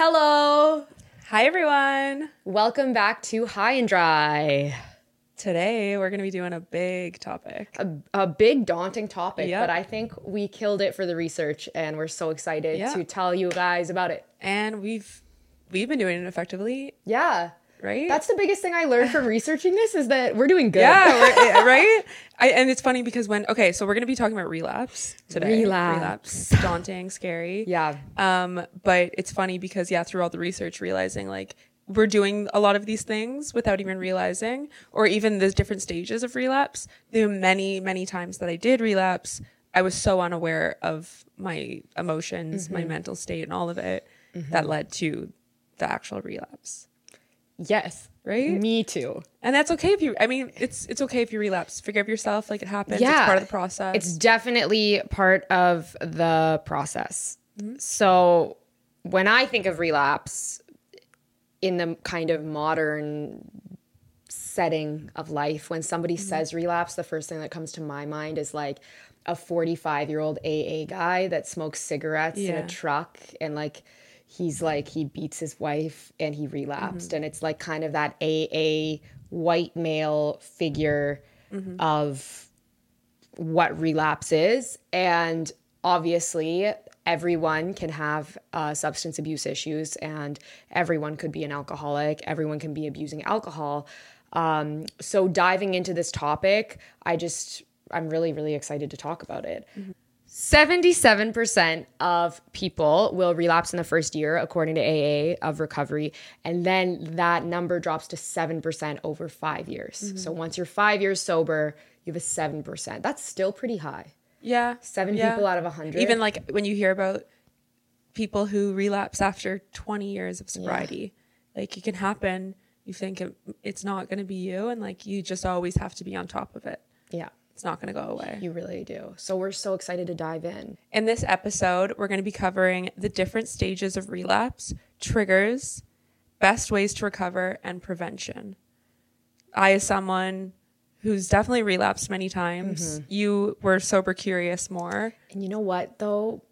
hello. Hi, everyone. Welcome back to High and Dry. Today, we're going to be doing a big topic. A, a big, daunting topic, Yep. but I think we killed it for the research, and we're so excited Yeah. to tell you guys about it. And we've we've been doing it effectively, Yeah. Right? That's the biggest thing I learned from researching this is that we're doing good. yeah, we're- eh, right? I, and it's funny because when okay, so we're going to be talking about relapse today. Relapse. daunting, scary. Yeah. Um, but it's funny because yeah, through all the research, realizing like we're doing a lot of these things without even realizing, or even the different stages of relapse. The many, many times that I did relapse, I was so unaware of my emotions, my mm-hmm. mental state, and all of it mm-hmm. that led to the actual relapse. Yes. Right? Me too. And that's okay if you. I mean, it's it's okay if you relapse. Forgive yourself, like it happens. Yeah. It's part of the process. It's definitely part of the process. Mm-hmm. So when I think of relapse in the kind of modern setting of life, when somebody mm-hmm. says relapse, the first thing that comes to my mind is like a 45 year old AA guy that smokes cigarettes in a truck and like he's like he beats his wife and he relapsed and it's like kind of that AA white male figure of what relapse is. And obviously, everyone can have uh, substance abuse issues, and everyone could be an alcoholic. Everyone can be abusing alcohol. Um, so, diving into this topic, I just, I'm really, really excited to talk about it. 77% of people will relapse in the first year, according to AA of recovery. And then that number drops to 7% over five years. Mm-hmm. So once you're five years sober, you have a 7%. That's still pretty high. yeah, Seven yeah. people out of 100. Even like when you hear about people who relapse after 20 years of sobriety, like it can happen. You think it, it's not going to be you, and like you just always have to be on top of it. yeah, It's not going to go away. you really do. So we're so excited to dive in. In this episode, we're going to be covering the different stages of relapse, triggers, best ways to recover, and prevention. I, as someone who's definitely relapsed many times, mm-hmm. you were sober curious more. And you know what, though?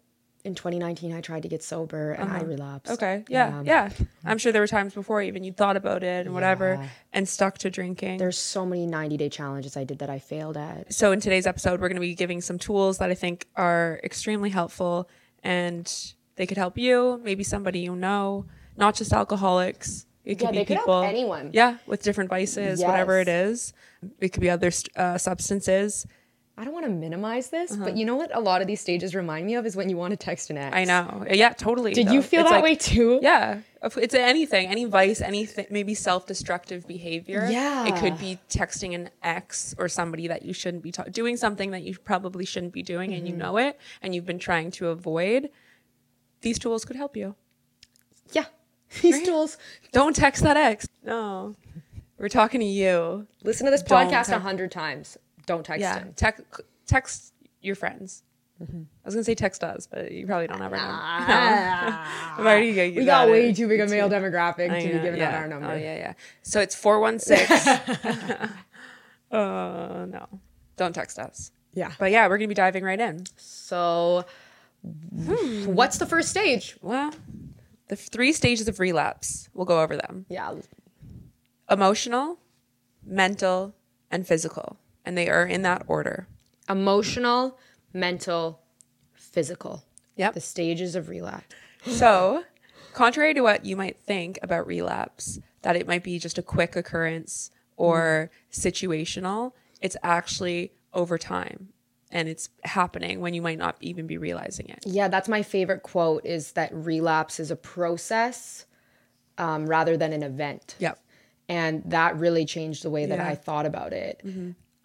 In 2019, I tried to get sober and I relapsed. Okay. Yeah, yeah. I'm sure there were times before even you thought about it and whatever Yeah. and stuck to drinking. There's so many 90 day challenges I did that I failed at. so in today's episode, we're going to be giving some tools that I think are extremely helpful and they could help you, maybe somebody you know, not just alcoholics. It could Yeah, be they could help people, anyone. yeah, with different vices, whatever it is. It could be other uh, substances. I don't want to minimize this, but you know what a lot of these stages remind me of is when you want to text an ex. Uh-huh. I know. Yeah, totally. Did though. you feel It's that like- way too? Yeah, it's anything, any vice, anything, maybe self-destructive behavior. Yeah. it could be texting an ex or somebody that you shouldn't be ta- doing something that you probably shouldn't be doing, and Mm-hmm. you know it, and you've been trying to avoid. These tools could help you. Yeah. These tools. Don't text that ex. No, we're talking to you. Listen to this Don't podcast a hundred times. Don't text Yeah, him. text text your friends. Mm-hmm. I was gonna say text us, but you probably don't ever know. Already got you we got it. way too big a male demographic I to be giving yeah. out our number. Oh yeah, yeah. So it's four one six. Uh no, don't text us. Yeah. But yeah, we're gonna be diving right in. So, what's the first stage? Well, the three stages of relapse. We'll go over them: Yeah. emotional, mental, and physical, and they are in that order. Emotional, mental, physical. Yep. The stages of relapse. So, contrary to what you might think about relapse, that it might be just a quick occurrence or situational, it's actually over time and it's happening when you might not even be realizing it. Yeah, that's my favorite quote is that relapse is a process um, rather than an event. Yep. And that really changed the way that Yeah. I thought about it.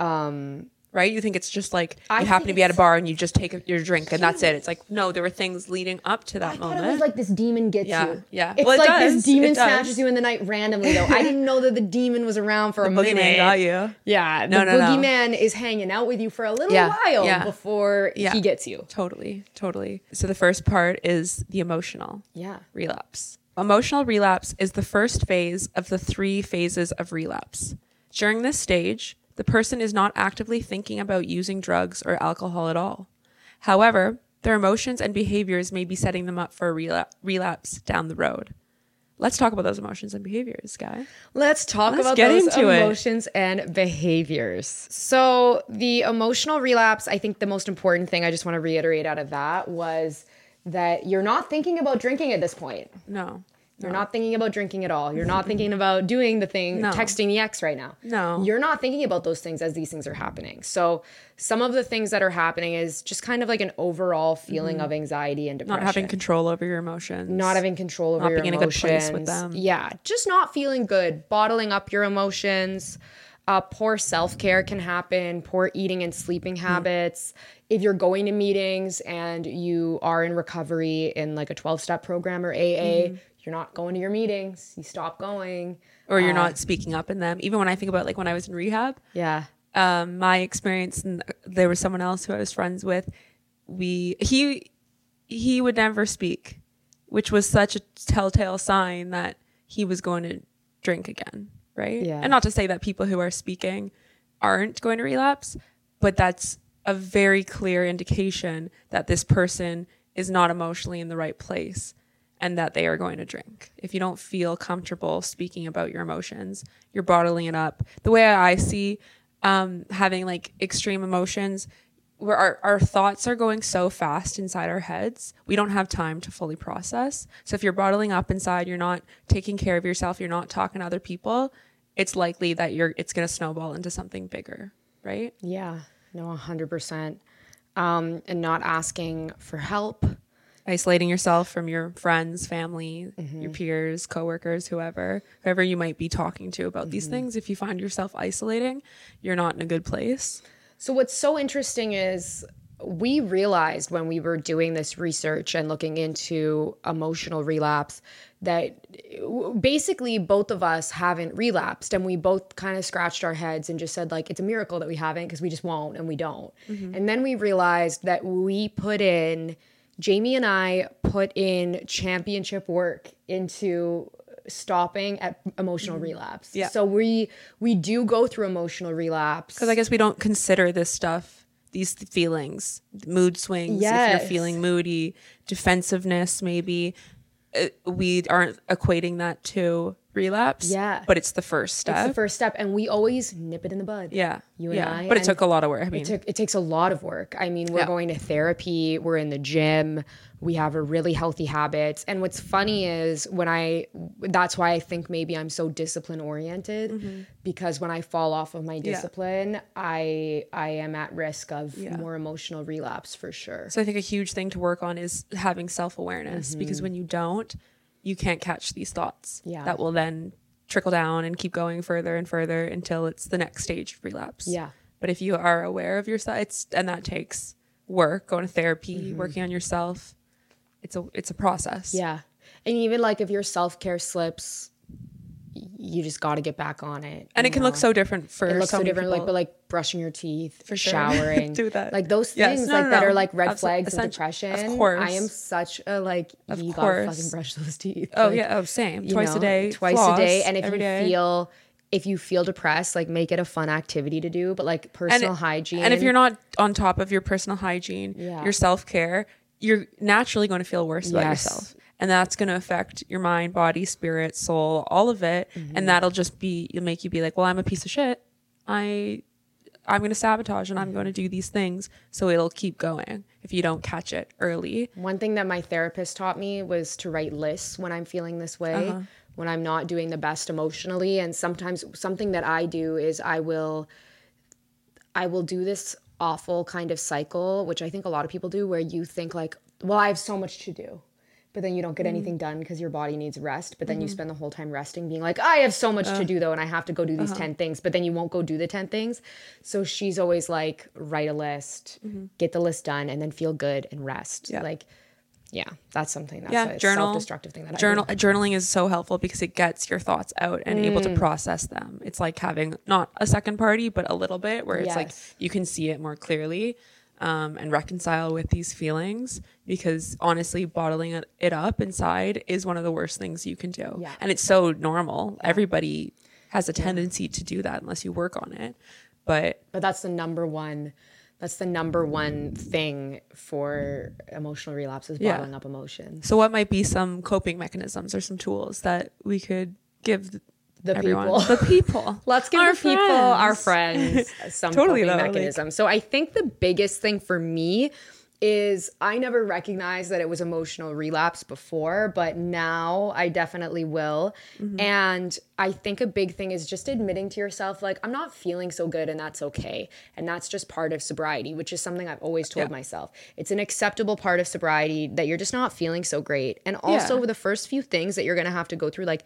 Um, right? You think it's just like I you happen to be at a bar and you just take a- your drink and that's it. It's like, no, there were things leading up to that I thought moment. it was like this demon gets Yeah, you. yeah. It's Well, it like does, this demon snatches you in the night randomly, though. I didn't know that the demon was around for a Boogeyman minute. got you. Yeah, No, the no, no. boogeyman is hanging out with you for a little Yeah, while yeah. before Yeah. he gets you. Totally, totally. So the first part is the emotional. Yeah. relapse. Emotional relapse is the first phase of the three phases of relapse. During this stage, the person is not actively thinking about using drugs or alcohol at all. However, their emotions and behaviors may be setting them up for a relapse down the road. Let's talk about those emotions and behaviors, guy. Let's talk Let's about those into it. emotions and behaviors. So, the emotional relapse, I think the most important thing I just want to reiterate out of that was that you're not thinking about drinking at this point. No. You're not thinking about drinking at all. You're not thinking about doing the thing, No. texting the ex right now. No. You're not thinking about those things as these things are happening. So, some of the things that are happening is just kind of like an overall feeling of anxiety and depression. Mm-hmm. Not having control over your emotions. not having control over Not your being in a good place with them. Yeah, just not feeling good, bottling up your emotions. Uh, poor self care can happen, poor eating and sleeping Mm-hmm. habits. If you're going to meetings and you are in recovery in like a 12 step program or AA, Mm-hmm. You're not going to your meetings. You stop going. or you're not speaking up in them. Even when I think about like when I was in rehab, Yeah. um, my experience and there was someone else who I was friends with. We he he would never speak, which was such a telltale sign that he was going to drink again, right? Yeah. And not to say that people who are speaking aren't going to relapse, but that's a very clear indication that this person is not emotionally in the right place and that they are going to drink. If you don't feel comfortable speaking about your emotions, you're bottling it up. The way I see um, having like extreme emotions, where our, our thoughts are going so fast inside our heads, we don't have time to fully process. So if you're bottling up inside, you're not taking care of yourself, you're not talking to other people, it's likely that you're it's going to snowball into something bigger, right? Yeah. No, 100%. Um, and not asking for help. Isolating yourself from your friends, family, Mm-hmm. your peers, coworkers, whoever, whoever you might be talking to about these Mm-hmm. things. If you find yourself isolating, you're not in a good place. So what's so interesting is we realized when we were doing this research and looking into emotional relapse that basically both of us haven't relapsed and we both kind of scratched our heads and just said like it's a miracle that we haven't because we just won't and we don't. And then we realized that we put in Jamie and I put in championship work into stopping at emotional relapse. Yeah. So we we do go through emotional relapse. Because I guess we don't consider this stuff, these feelings, mood swings, Yes. if you're feeling moody, defensiveness, maybe. uh, We aren't equating that to relapse. Yeah. But it's the first step. It's the first step, and we always nip it in the bud. yeah. you and yeah. I. But it took a lot of work. I mean, It took. It takes a lot of work. I mean, we're Yeah. going to therapy. We're in the gym. We have a really healthy habits. And what's funny is when I. That's why I think maybe I'm so discipline oriented mm-hmm. because when I fall off of my discipline, I I am at risk of more emotional relapse for sure. So I think a huge thing to work on is having self awareness because mm-hmm. when you don't, you can't catch these thoughts. Yeah. That will then trickle down and keep going further and further until it's the next stage of relapse. Yeah. But if you are aware of yourself, it's and that takes work, going to therapy, mm-hmm. working on yourself. It's a it's a process. Yeah. And even like if your self care slips, you just got to get back on it. And it can know? look so different for it looks so, different, like but like brushing your teeth, For sure. showering, Do that. like those Yes. things, No, like no, that no. are like red flags of depression. of course. I am such a like you gotta fucking brush those teeth. oh Like, yeah, oh same. Twice a day, twice floss a day, and if you day. feel if you feel depressed, like make it a fun activity to do, but like personal hygiene. And if you're not on top of your personal hygiene, Yeah. your self care, you're naturally going to feel worse about yourself. And that's going to affect your mind, body, spirit, soul, all of it. Mm-hmm. And that'll just be, it'll make you be like, well, I'm a piece of shit. I, I'm going to sabotage and I'm going to do these things. So it'll keep going if you don't catch it early. One thing that my therapist taught me was to write lists when I'm feeling this way, Uh-huh. when I'm not doing the best emotionally. And sometimes something that I do is I will I will do this awful kind of cycle, which I think a lot of people do, where you think like, well, I have so much to do. But then you don't get Mm-hmm. anything done because your body needs rest. But then you spend the whole time resting, being like, I have so much Uh. to do though, and I have to go do Uh-huh. these 10 things. But then you won't go do the 10 things. So she's always like, write a list, get the list done, and then feel good and rest. Mm-hmm. Yeah. Like, yeah, that's something that's Yeah, a journal. self-destructive thing that Journal journaling is so helpful because it gets your thoughts out and able Mm. to process them. It's like having not a second party, but a little bit where it's like you can see it more clearly um, and reconcile with these feelings. Because honestly, bottling it, up inside is one of the worst things you can do. Yeah. And it's so normal. Everybody has a tendency to do that unless you work on it. But But that's the number one That's the number one thing for emotional relapses is Yeah. bottling up emotions. So, what might be some coping mechanisms or some tools that we could give The everyone? people. The people. Let's give Our the people, our friends. friends, some Totally, coping though, like- mechanism. so I think the biggest thing for me is I never recognized that it was emotional relapse before, but now I definitely will. Mm-hmm. And I think a big thing is just admitting to yourself, like, I'm not feeling so good, and that's okay. And that's just part of sobriety, which is something I've always told Yeah. myself. It's an acceptable part of sobriety that you're just not feeling so great. And also, Yeah. the first few things that you're gonna have to go through, like,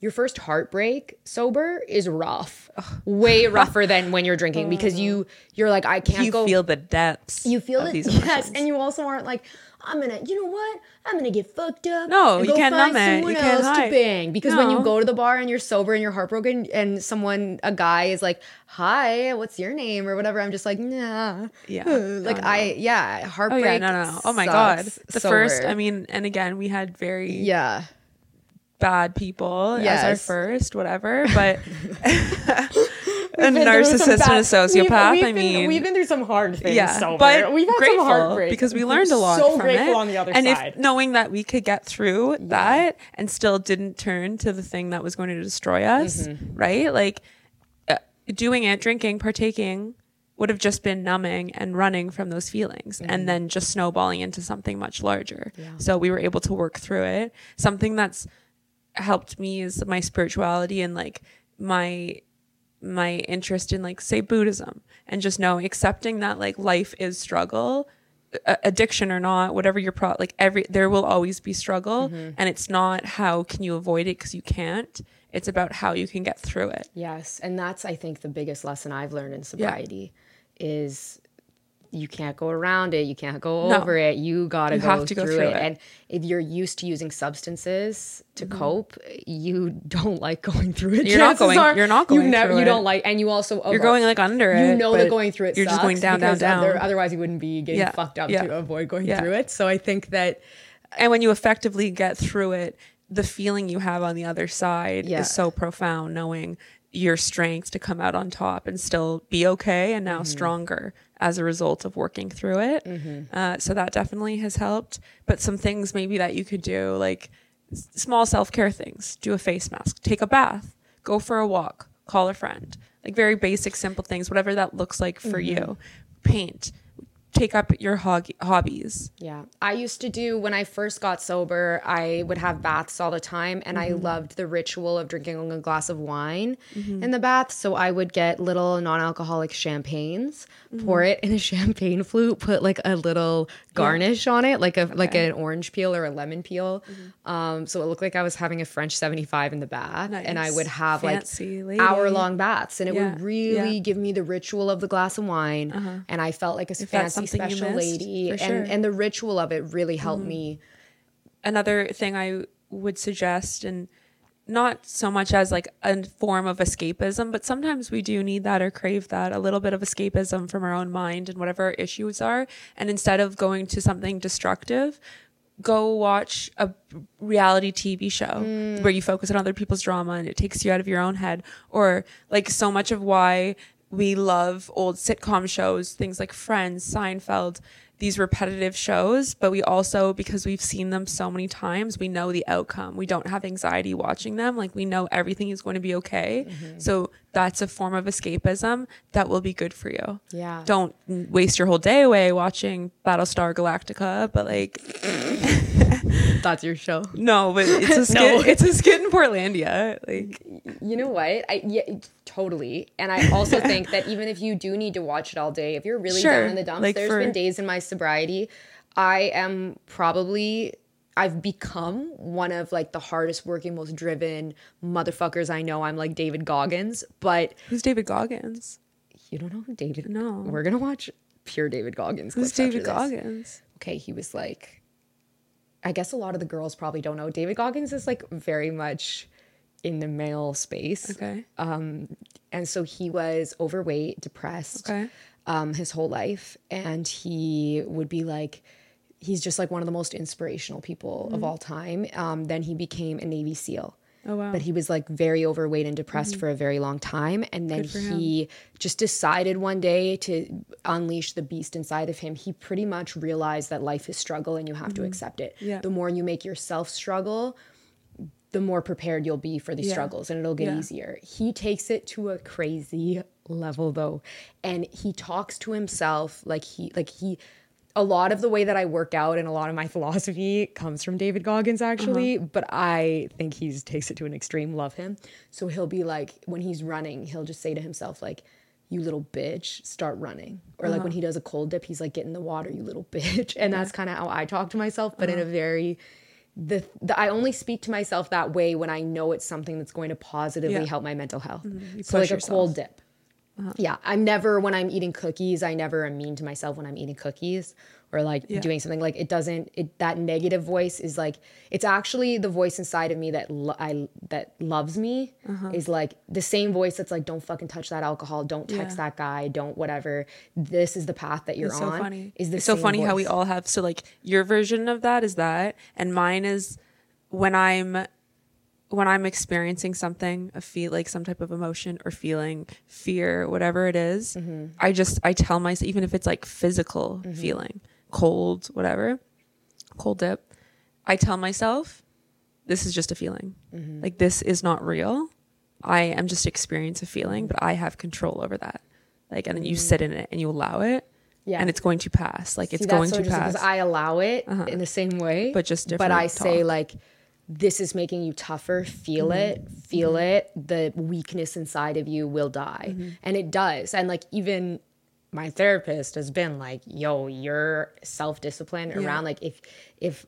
your first heartbreak sober is rough way rougher than when you're drinking oh, because you you're like i can't You go feel the depths. you feel it yes emotions. and you also aren't like i'm gonna you know what i'm gonna get fucked up No, you can't find numb it. someone You can't else to bang because when you No. go to the bar and you're sober and you're heartbroken and someone a guy is like hi what's your name or whatever i'm just like nah Yeah. like No, no. i yeah Oh heartbreak yeah, no, no, no. Oh my god. sucks The first, sober. I mean, and again, we had very yeah bad people as our first, whatever. But a been narcissist and a sociopath. we've- I we've been- mean, we've been through some hard things. yeah, sober. but we've had grateful some heartbreak because we learned a lot. So from grateful it. on the other and side. if knowing that we could get through that and still didn't turn to the thing that was going to destroy us, Mm-hmm. right? Like uh, doing it, drinking, partaking would have just been numbing and running from those feelings Mm-hmm. and then just snowballing into something much larger. So we were able to work through it. Something that's helped me is my spirituality and like my my interest in like say buddhism and just know accepting that like life is struggle addiction or not whatever your pro like every there will always be struggle mm-hmm. and it's not how can you avoid it because you can't. It's about how you can get through it. Yes, and that's I think the biggest lesson I've learned in sobriety is you can't go around it, you can't go No. over it. You got to You go to go through, through it. it. Mm-hmm. And if you're used to using substances to cope, you don't like going through it. You're not going- are you're not you going never you it. don't like and you also you're going like under it you know that going through it you're just going down down down other- otherwise you wouldn't be getting Yeah, fucked up yeah, to avoid going yeah. through it. So I think that and when you effectively get through it the feeling you have on the other side is so profound knowing your strength to come out on top and still be okay and Mm-hmm. now stronger as a result of working through it. Uh, so that definitely has helped. But some things maybe that you could do like small self-care things. Do a face mask. Take a bath. Go for a walk. Call a friend. Like very basic simple things whatever that looks like for Mm-hmm. you. Paint take up your hog- hobbies Yeah. I used to do when I first got sober, I would have baths all the time and I mm-hmm. loved the ritual of drinking a glass of wine mm-hmm. in the bath. So I would get little non alcoholic champagnes, mm-hmm. pour it in a champagne flute, put like a little garnish on it, like a like an orange peel or a lemon peel. Um, so it looked like I was having a French 75 in the bath. And I would have Fancy like lady. hour long baths. And it Yeah. would really Yeah. give me the ritual of the glass of wine. Uh-huh. And I felt like a fancy something you special lady. and, and the ritual of it really helped mm-hmm. me. another thing I would suggest, and not so much as like a form of escapism, but sometimes we do need that or crave that a little bit of escapism from our own mind and whatever our issues are. And instead of going to something destructive, go watch a reality TV show mm. where you focus on other people's drama and it takes you out of your own head. Or like so much of why we love old sitcom shows, things like Friends, Seinfeld, these repetitive shows, but we also, because we've seen them so many times, we know the outcome. We don't have anxiety watching them. Like we know everything is going to be okay. Mm-hmm. So that's a form of escapism that will be good for you. Yeah. Don't waste your whole day away watching Battlestar Galactica, but like That's your show. no, but it's a skit. It's a skit in Portlandia. Like You know what? I yeah, totally. And I also think that even if you do need to watch it all day, if you're really Sure. down in the dumps, Like there's for- been days in my sobriety, I am probably I've become one of like the hardest working, most driven motherfuckers I know. I'm like David Goggins, but who's David Goggins? you don't know who David. No. we're gonna watch pure David Goggins. Who's David. Goggins? okay, he was like, I guess a lot of the girls probably don't know. David Goggins is like very much in the male space. Okay. Um, And so he was overweight, depressed Okay. um, his whole life. And he would be like, he's just like one of the most inspirational people Mm-hmm. of all time. Um, then he became a Navy SEAL. Oh, wow. But he was like very overweight and depressed for a very long time. And then for him. he just decided one day to unleash the beast inside of him. He pretty much realized that life is struggle and you have to accept it. Mm-hmm. Yeah. The more you make yourself struggle, the more prepared you'll be for these Yeah. struggles and it'll get Yeah. easier. He takes it to a crazy level though. And he talks to himself like he like he a lot of the way that I work out and a lot of my philosophy comes from David Goggins actually, Uh-huh. but I think he takes it to an extreme. Love him. So he'll be like when he's running, he'll just say to himself like you little bitch, start running. Or like when Uh-huh. he does a cold dip, he's like, get in the water, you little bitch. And that's kind of how I talk to myself, but Uh-huh. in a very the, the I only speak to myself that way when I know it's something that's going to positively Yeah. Mm-hmm. help my mental health. You So like push a cold yourself. Uh-huh. dip. Yeah, I'm never when I'm eating cookies. I never am mean to myself when I'm eating cookies or like Yeah. doing something like it doesn't. It that negative voice is like it's actually the voice inside of me that lo- I that loves me Uh-huh. is like the same voice that's like don't fucking touch that alcohol, don't text Yeah. that guy, don't whatever. This is the path that you're It's so on. funny. Is the it's so funny how we all have so like your version of that is that, and mine is when I'm when I'm experiencing something, a feel like some type of emotion or feeling, fear, whatever it is, Mm-hmm. I just I tell myself even if it's like physical Mm-hmm. feeling, cold, whatever, cold dip, I tell myself this is just a feeling. Mm-hmm. Like this is not real. I am just experiencing a feeling, but I have control over that. Like and then you sit in it and you allow it. Mm-hmm. Yeah. And it's going to pass. Like it's See, that's going so to pass. because I allow it in the same way, But just different. But I different say like, this is making you tougher. Feel Mm-hmm. it, feel it. The weakness inside of you will die, Mm-hmm. and it does. And like even my therapist has been like, "Yo, your self discipline Yeah. around like if if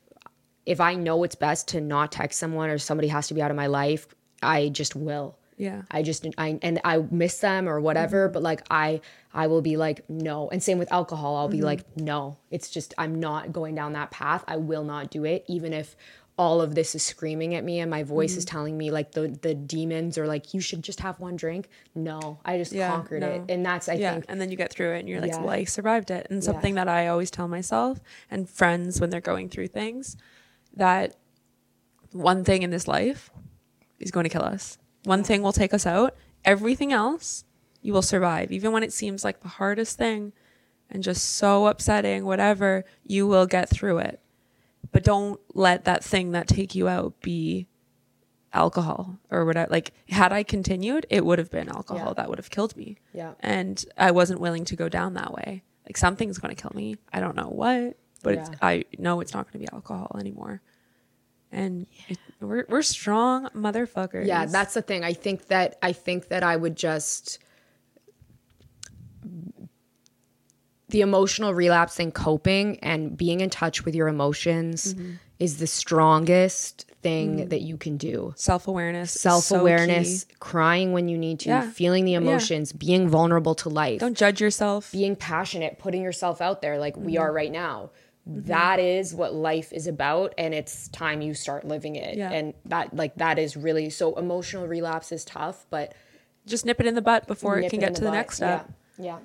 if I know it's best to not text someone or somebody has to be out of my life, I just will." Yeah. I just I and I miss them or whatever, Mm-hmm. but like I I will be like no. And same with alcohol, I'll Mm-hmm. be like no. It's just I'm not going down that path. I will not do it even if all of this is screaming at me and my voice Mm-hmm. is telling me like the the demons are like you should just have one drink. No, I just Yeah, conquered it. And that's I yeah. think And then you get through it and you're like, Yeah. well, I survived it. And something that I always tell myself and friends when they're going through things that one thing in this life is going to kill us. One thing will take us out. Everything else you will survive. Even when it seems like the hardest thing and just so upsetting, whatever, you will get through it. But don't let that thing that take you out be alcohol or whatever. Like, had I continued, it would have been alcohol Yeah. that would have killed me. Yeah. And I wasn't willing to go down that way. Like, something's going to kill me. I don't know what, but it's, Yeah. I know it's not going to be alcohol anymore. And it, we're, we're strong motherfuckers. Yeah, that's the thing. I think that I think that I would just the emotional relapse and coping and being in touch with your emotions Mm-hmm. is the strongest thing that you can do. self awareness. Self awareness, crying when you need to, Yeah. feeling the emotions, being vulnerable to life, Don't judge yourself. being passionate, putting yourself out there like we Mm-hmm. are right now. That is what life is about and it's time you start living it. Yeah. And that like that is really so emotional relapse is tough, but Just nip it in the butt before it can it get to the butt. next step. Yeah. yeah.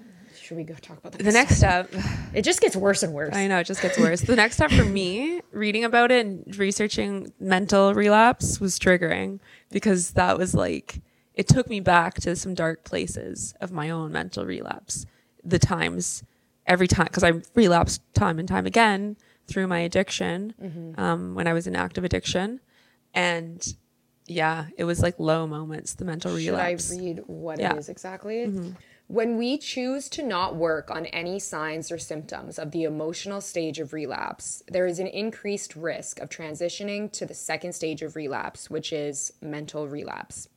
Should we go talk about the, The next step. It just gets worse and worse. I know it just gets worse. the next step for me, reading about it and researching mental relapse was triggering because that was like it took me back to some dark places of my own mental relapse. The times every time because I relapsed time and time again through my addiction Mm-hmm. um, when I was in active addiction, and yeah, it was like low moments. The mental relapse. Should I read what Yeah. it is exactly? When we choose to not work on any signs or symptoms of the emotional stage of relapse, there is an increased risk of transitioning to the second stage of relapse, which is mental relapse.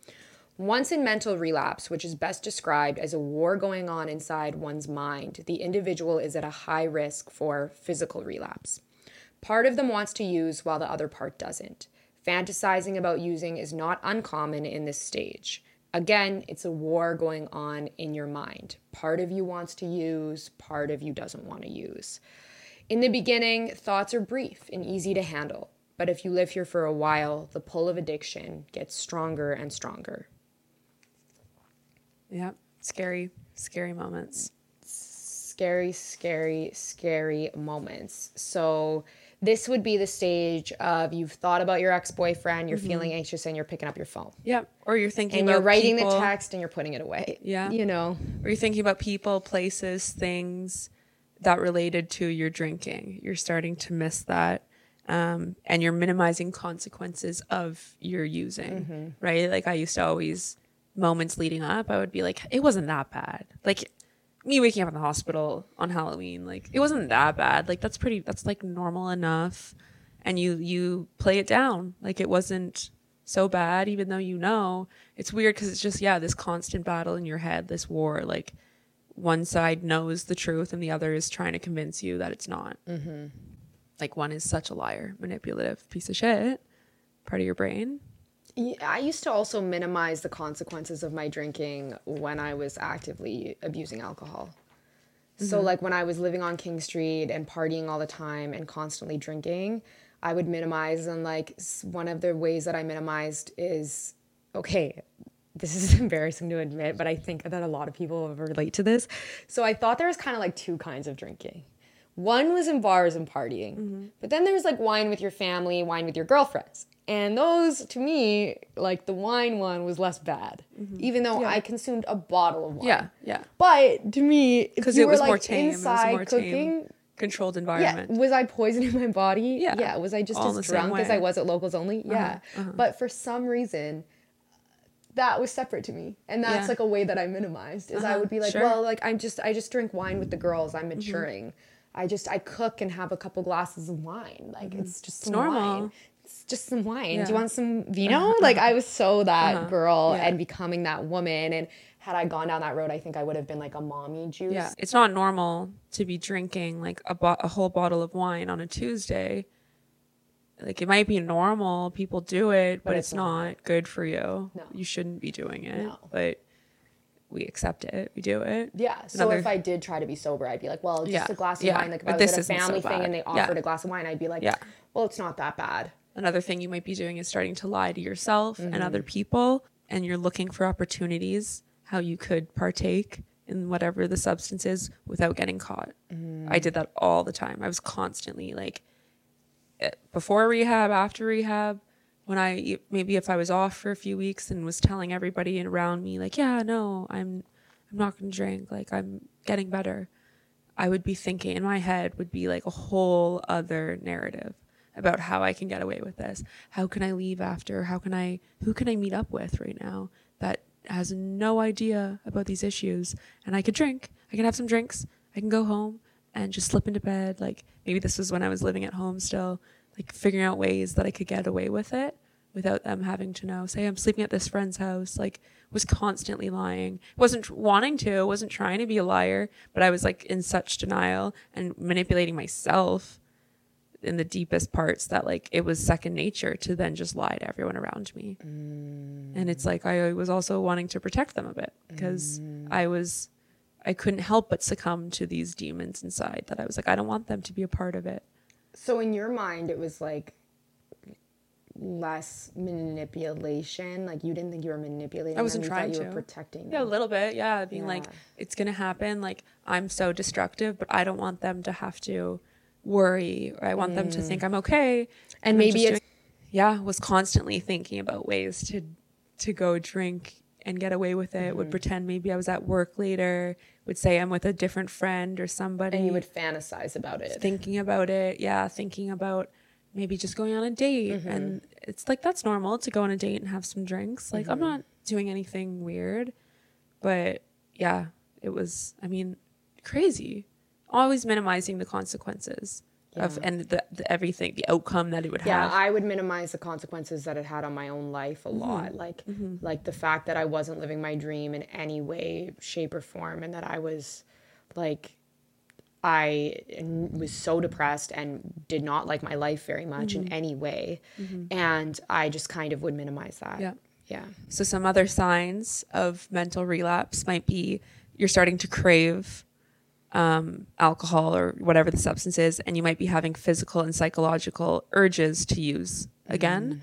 Once in mental relapse, which is best described as a war going on inside one's mind, the individual is at a high risk for physical relapse. Part of them wants to use while the other part doesn't. Fantasizing about using is not uncommon in this stage. Again, it's a war going on in your mind. Part of you wants to use, part of you doesn't want to use. In the beginning, thoughts are brief and easy to handle, but if you live here for a while, the pull of addiction gets stronger and stronger. yeah, scary, scary moments. scary, scary, scary moments. So this would be the stage of you've thought about your ex-boyfriend, you're Mm-hmm. feeling anxious and you're picking up your phone. Yeah. Or you're thinking And you're writing people, the text and you're putting it away. Yeah. You know. Or you're thinking about people, places, things that related to your drinking. You're starting to miss that. Um, and you're minimizing consequences of your using, Mm-hmm. right? Like I used to always, moments leading up, I would be like, it wasn't that bad. Like me waking up in the hospital on Halloween, like it wasn't that bad. Like that's pretty, that's like normal enough. And you, you play it down. Like it wasn't so bad, even though you know it's weird because it's just, yeah, this constant battle in your head, this war, like, one side knows the truth and the other is trying to convince you that it's not. Mm-hmm. Like one is such a liar, manipulative piece of shit, part of your brain. I used to also minimize the consequences of my drinking when I was actively abusing alcohol. So, mm-hmm. like when I was living on King Street and partying all the time and constantly drinking, I would minimize. And like one of the ways that I minimized is okay, this is embarrassing to admit, but I think that a lot of people relate to this. So, I thought there was kind of like two kinds of drinking. One was in bars and partying, mm-hmm. but then there's like wine with your family, wine with your girlfriends. And those, to me, like the wine one was less bad, even though I consumed a bottle of wine. Yeah, yeah. But to me, Because it was like more tame. It was a inside cooking, tame, controlled yeah, was I poisoning my body? Yeah. yeah. Was I just All as drunk as. Uh-huh, I was at locals only? Yeah, but for some reason. That was separate to me, and that's Yeah. Uh-huh. like a way that I minimized. Is I would be like, Sure. Mm-hmm. well, like I'm just, I just drink wine with the girls. I'm maturing. I just, I cook and have a couple glasses of wine. Like it's just some normal. wine. Just some wine. Do Yeah. Uh-huh. you want some vino? Like I was so that girl Yeah. and becoming that woman. And had I gone down that road, I think I would have been like a mommy juice. Yeah, it's not normal to be drinking like a, bo- a whole bottle of wine on a Tuesday. Like it might be normal, people do it, but, it's, it's not. not. good for you. No. You shouldn't be doing it, No. but we accept it. We do it. Yeah. So Another- if I did try to be sober, I'd be like, well, just Yeah. a glass of Yeah. wine. Like if But I was this at a isn't so family thing and they Yeah. offered a glass of wine, I'd be like, Yeah. well, it's not that bad. Another thing you might be doing is starting to lie to yourself and other people, and you're looking for opportunities how you could partake in whatever the substance is without getting caught. I did that all the time. I was constantly like, eh, before rehab, after rehab, when I maybe if I was off for a few weeks and was telling everybody around me like, yeah, no, I'm I'm not going to drink, like I'm getting better. I would be thinking in my head would be like a whole other narrative about how I can get away with this. How can I leave after? How can I who can I meet up with right now that has no idea about these issues and I could drink. I can have some drinks. I can go home and just slip into bed. Like maybe this was when I was living at home still, like figuring out ways that I could get away with it without them having to know. Say I'm sleeping at this friend's house, like was constantly lying. Wasn't wanting to, wasn't trying to be a liar, but I was like in such denial and manipulating myself in the deepest parts that like it was second nature to then just lie to everyone around me. And it's like I was also wanting to protect them a bit because I was I couldn't help but succumb to these demons inside that I was like I don't want them to be a part of it. So in your mind, it was like less manipulation. Like you didn't think you were manipulating. I wasn't them, you trying you to. were protecting Yeah, a little bit. Yeah, being like it's going to happen like I'm so destructive, but I don't want them to have to worry or I want them to think I'm okay. Mm. And maybe it's- doing- yeah, was constantly thinking about ways to to go drink and get away with it. Mm-hmm. Would pretend maybe I was at work later. Would say I'm with a different friend or somebody. And you would fantasize about it. thinking about it. Yeah, thinking about maybe just going on a date. Mm-hmm. And it's like that's normal to go on a date and have some drinks. Like Mm-hmm. I'm not doing anything weird. But yeah, it was I mean, crazy. Always minimizing the consequences of and the, the everything, the outcome that it would yeah have. Yeah, I would minimize the consequences that it had on my own life Mm-hmm. a lot like like the fact that i wasn't living my dream in any way shape or form and that i was like i was so depressed and did not like my life very much Mm-hmm. in any way and i just kind of would minimize that Yeah. yeah So some other signs of mental relapse might be you're starting to crave um, alcohol or whatever the substance is, and you might be having physical and psychological urges to use again.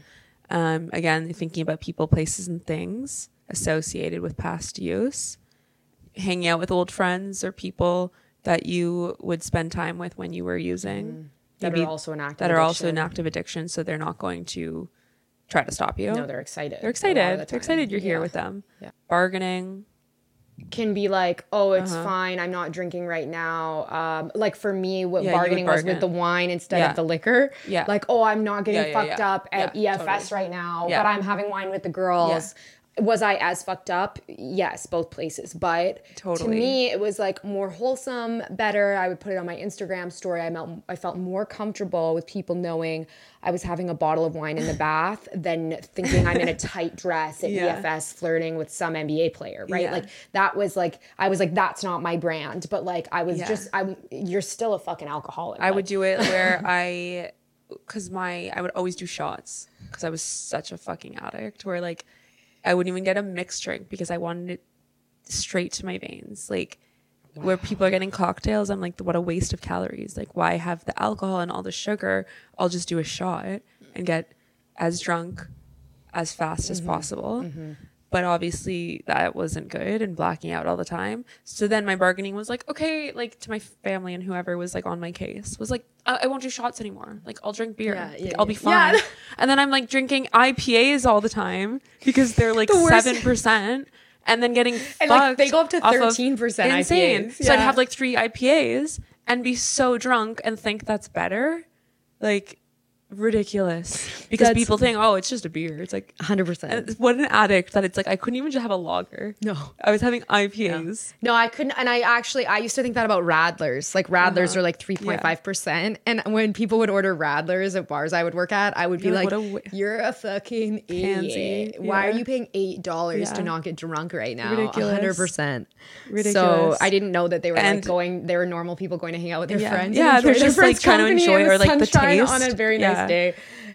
Um, again, thinking about people, places, and things associated with past use. Hanging out with old friends or people that you would spend time with when you were using. That maybe are also an active that are also an addiction. active addiction, so they're not going to try to stop you. No, they're excited. they're a lot of excited. the They're excited you're here Yeah. with them. Yeah. Bargaining. Can be like, oh, it's Uh-huh. fine. I'm not drinking right now. Um, like for me, what Yeah, bargaining was with the wine instead Yeah. of the liquor. Yeah. Like, oh, I'm not getting fucked up at EFS totally. right now, but I'm having wine with the girls. Was I as fucked up? Yes, both places. But Totally. to me, it was like more wholesome, better. I would put it on my Instagram story. I felt I felt more comfortable with people knowing I was having a bottle of wine in the bath than thinking I'm in a tight dress at Yeah. EFS flirting with some NBA player, right? Yeah. Like that was like I was like that's not my brand, but like I was Yeah. just I'm you're still a fucking alcoholic. I Like, would do it where I, because my I would always do shots because I was such a fucking addict. Where like I wouldn't even get a mixed drink because I wanted it straight to my veins. Like where people are getting cocktails, I'm like, what a waste of calories. Like why have the alcohol and all the sugar? I'll just do a shot and get as drunk as fast as mm-hmm. possible. Mm-hmm. But obviously that wasn't good and blacking out all the time. So then my bargaining was like, okay, like to my family and whoever was like on my case was like, I, I won't do shots anymore. Like I'll drink beer. Yeah, Like, yeah, I'll be yeah. fine. Yeah. And then I'm like drinking IPAs all the time because they're like seven percent. And then getting And, like, they go up to 13% insane. IPAs. So I'd have like three IPAs and be so drunk and think that's better. Like ridiculous. Because That's- people think, oh, it's just a beer. It's like 100%. Uh, what an addict that it's like I couldn't even just have a lager. No. I was having IPAs. No, I couldn't. And I actually, I used to think that about Radlers. Like Radlers uh-huh. are like 3.5%. And when people would order Radlers at bars I would work at, I would be You're like, like, what a wa- you're a fucking Pansy. idiot. Why are you paying $8 Yeah. to not get drunk right now? Ridiculous. 100%. So I didn't know that they were like going, they were normal people going to hang out with their Yeah. friends. Yeah, and they're just, like, trying to enjoy and or, like, the sunshine on a taste. very Yeah. Nice day.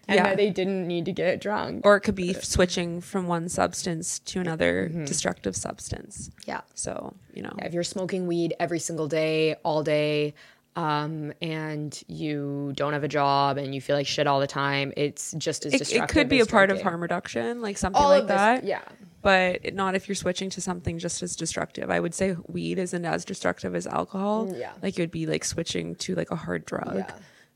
And Yeah. that they didn't need to get drunk. Or it could be switching from one substance to another destructive substance. yeah. So, you know. if you're smoking weed every single day, all day, um, and you don't have a job and you feel like shit all the time, it's just as It, destructive. it could be as a part of harm reduction, like something All like of this, that. yeah. But not if you're switching to something just as destructive. I would say weed isn't as destructive as alcohol. Mm, yeah. Like it would be like switching to like a hard drug. Yeah.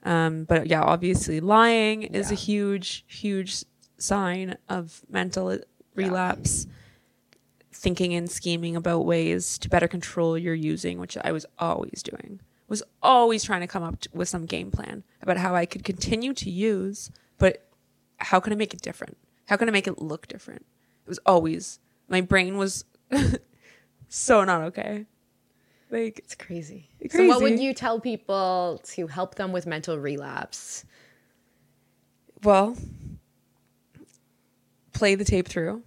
Um, but yeah, obviously lying is a huge, huge sign of mental relapse. Thinking and scheming about ways to better control your using, which I was always doing. Was always trying to come up with some game plan about how I could continue to use, but how can I make it different? How can I make it look different? It was always my brain was so not okay. Like It's crazy. Crazy. So, what would you tell people to help them with mental relapse? Well, play the tape through,